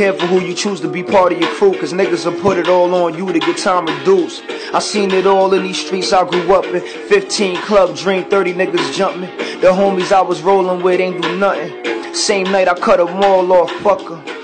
careful who you choose to be part of your crew, cause niggas will put it all on you to get time reduced. I seen it all in these streets I grew up in. 15 club dream, 30 niggas jumping. The homies I was rolling with ain't do nothing. Same night I cut them all off, fuck 'em.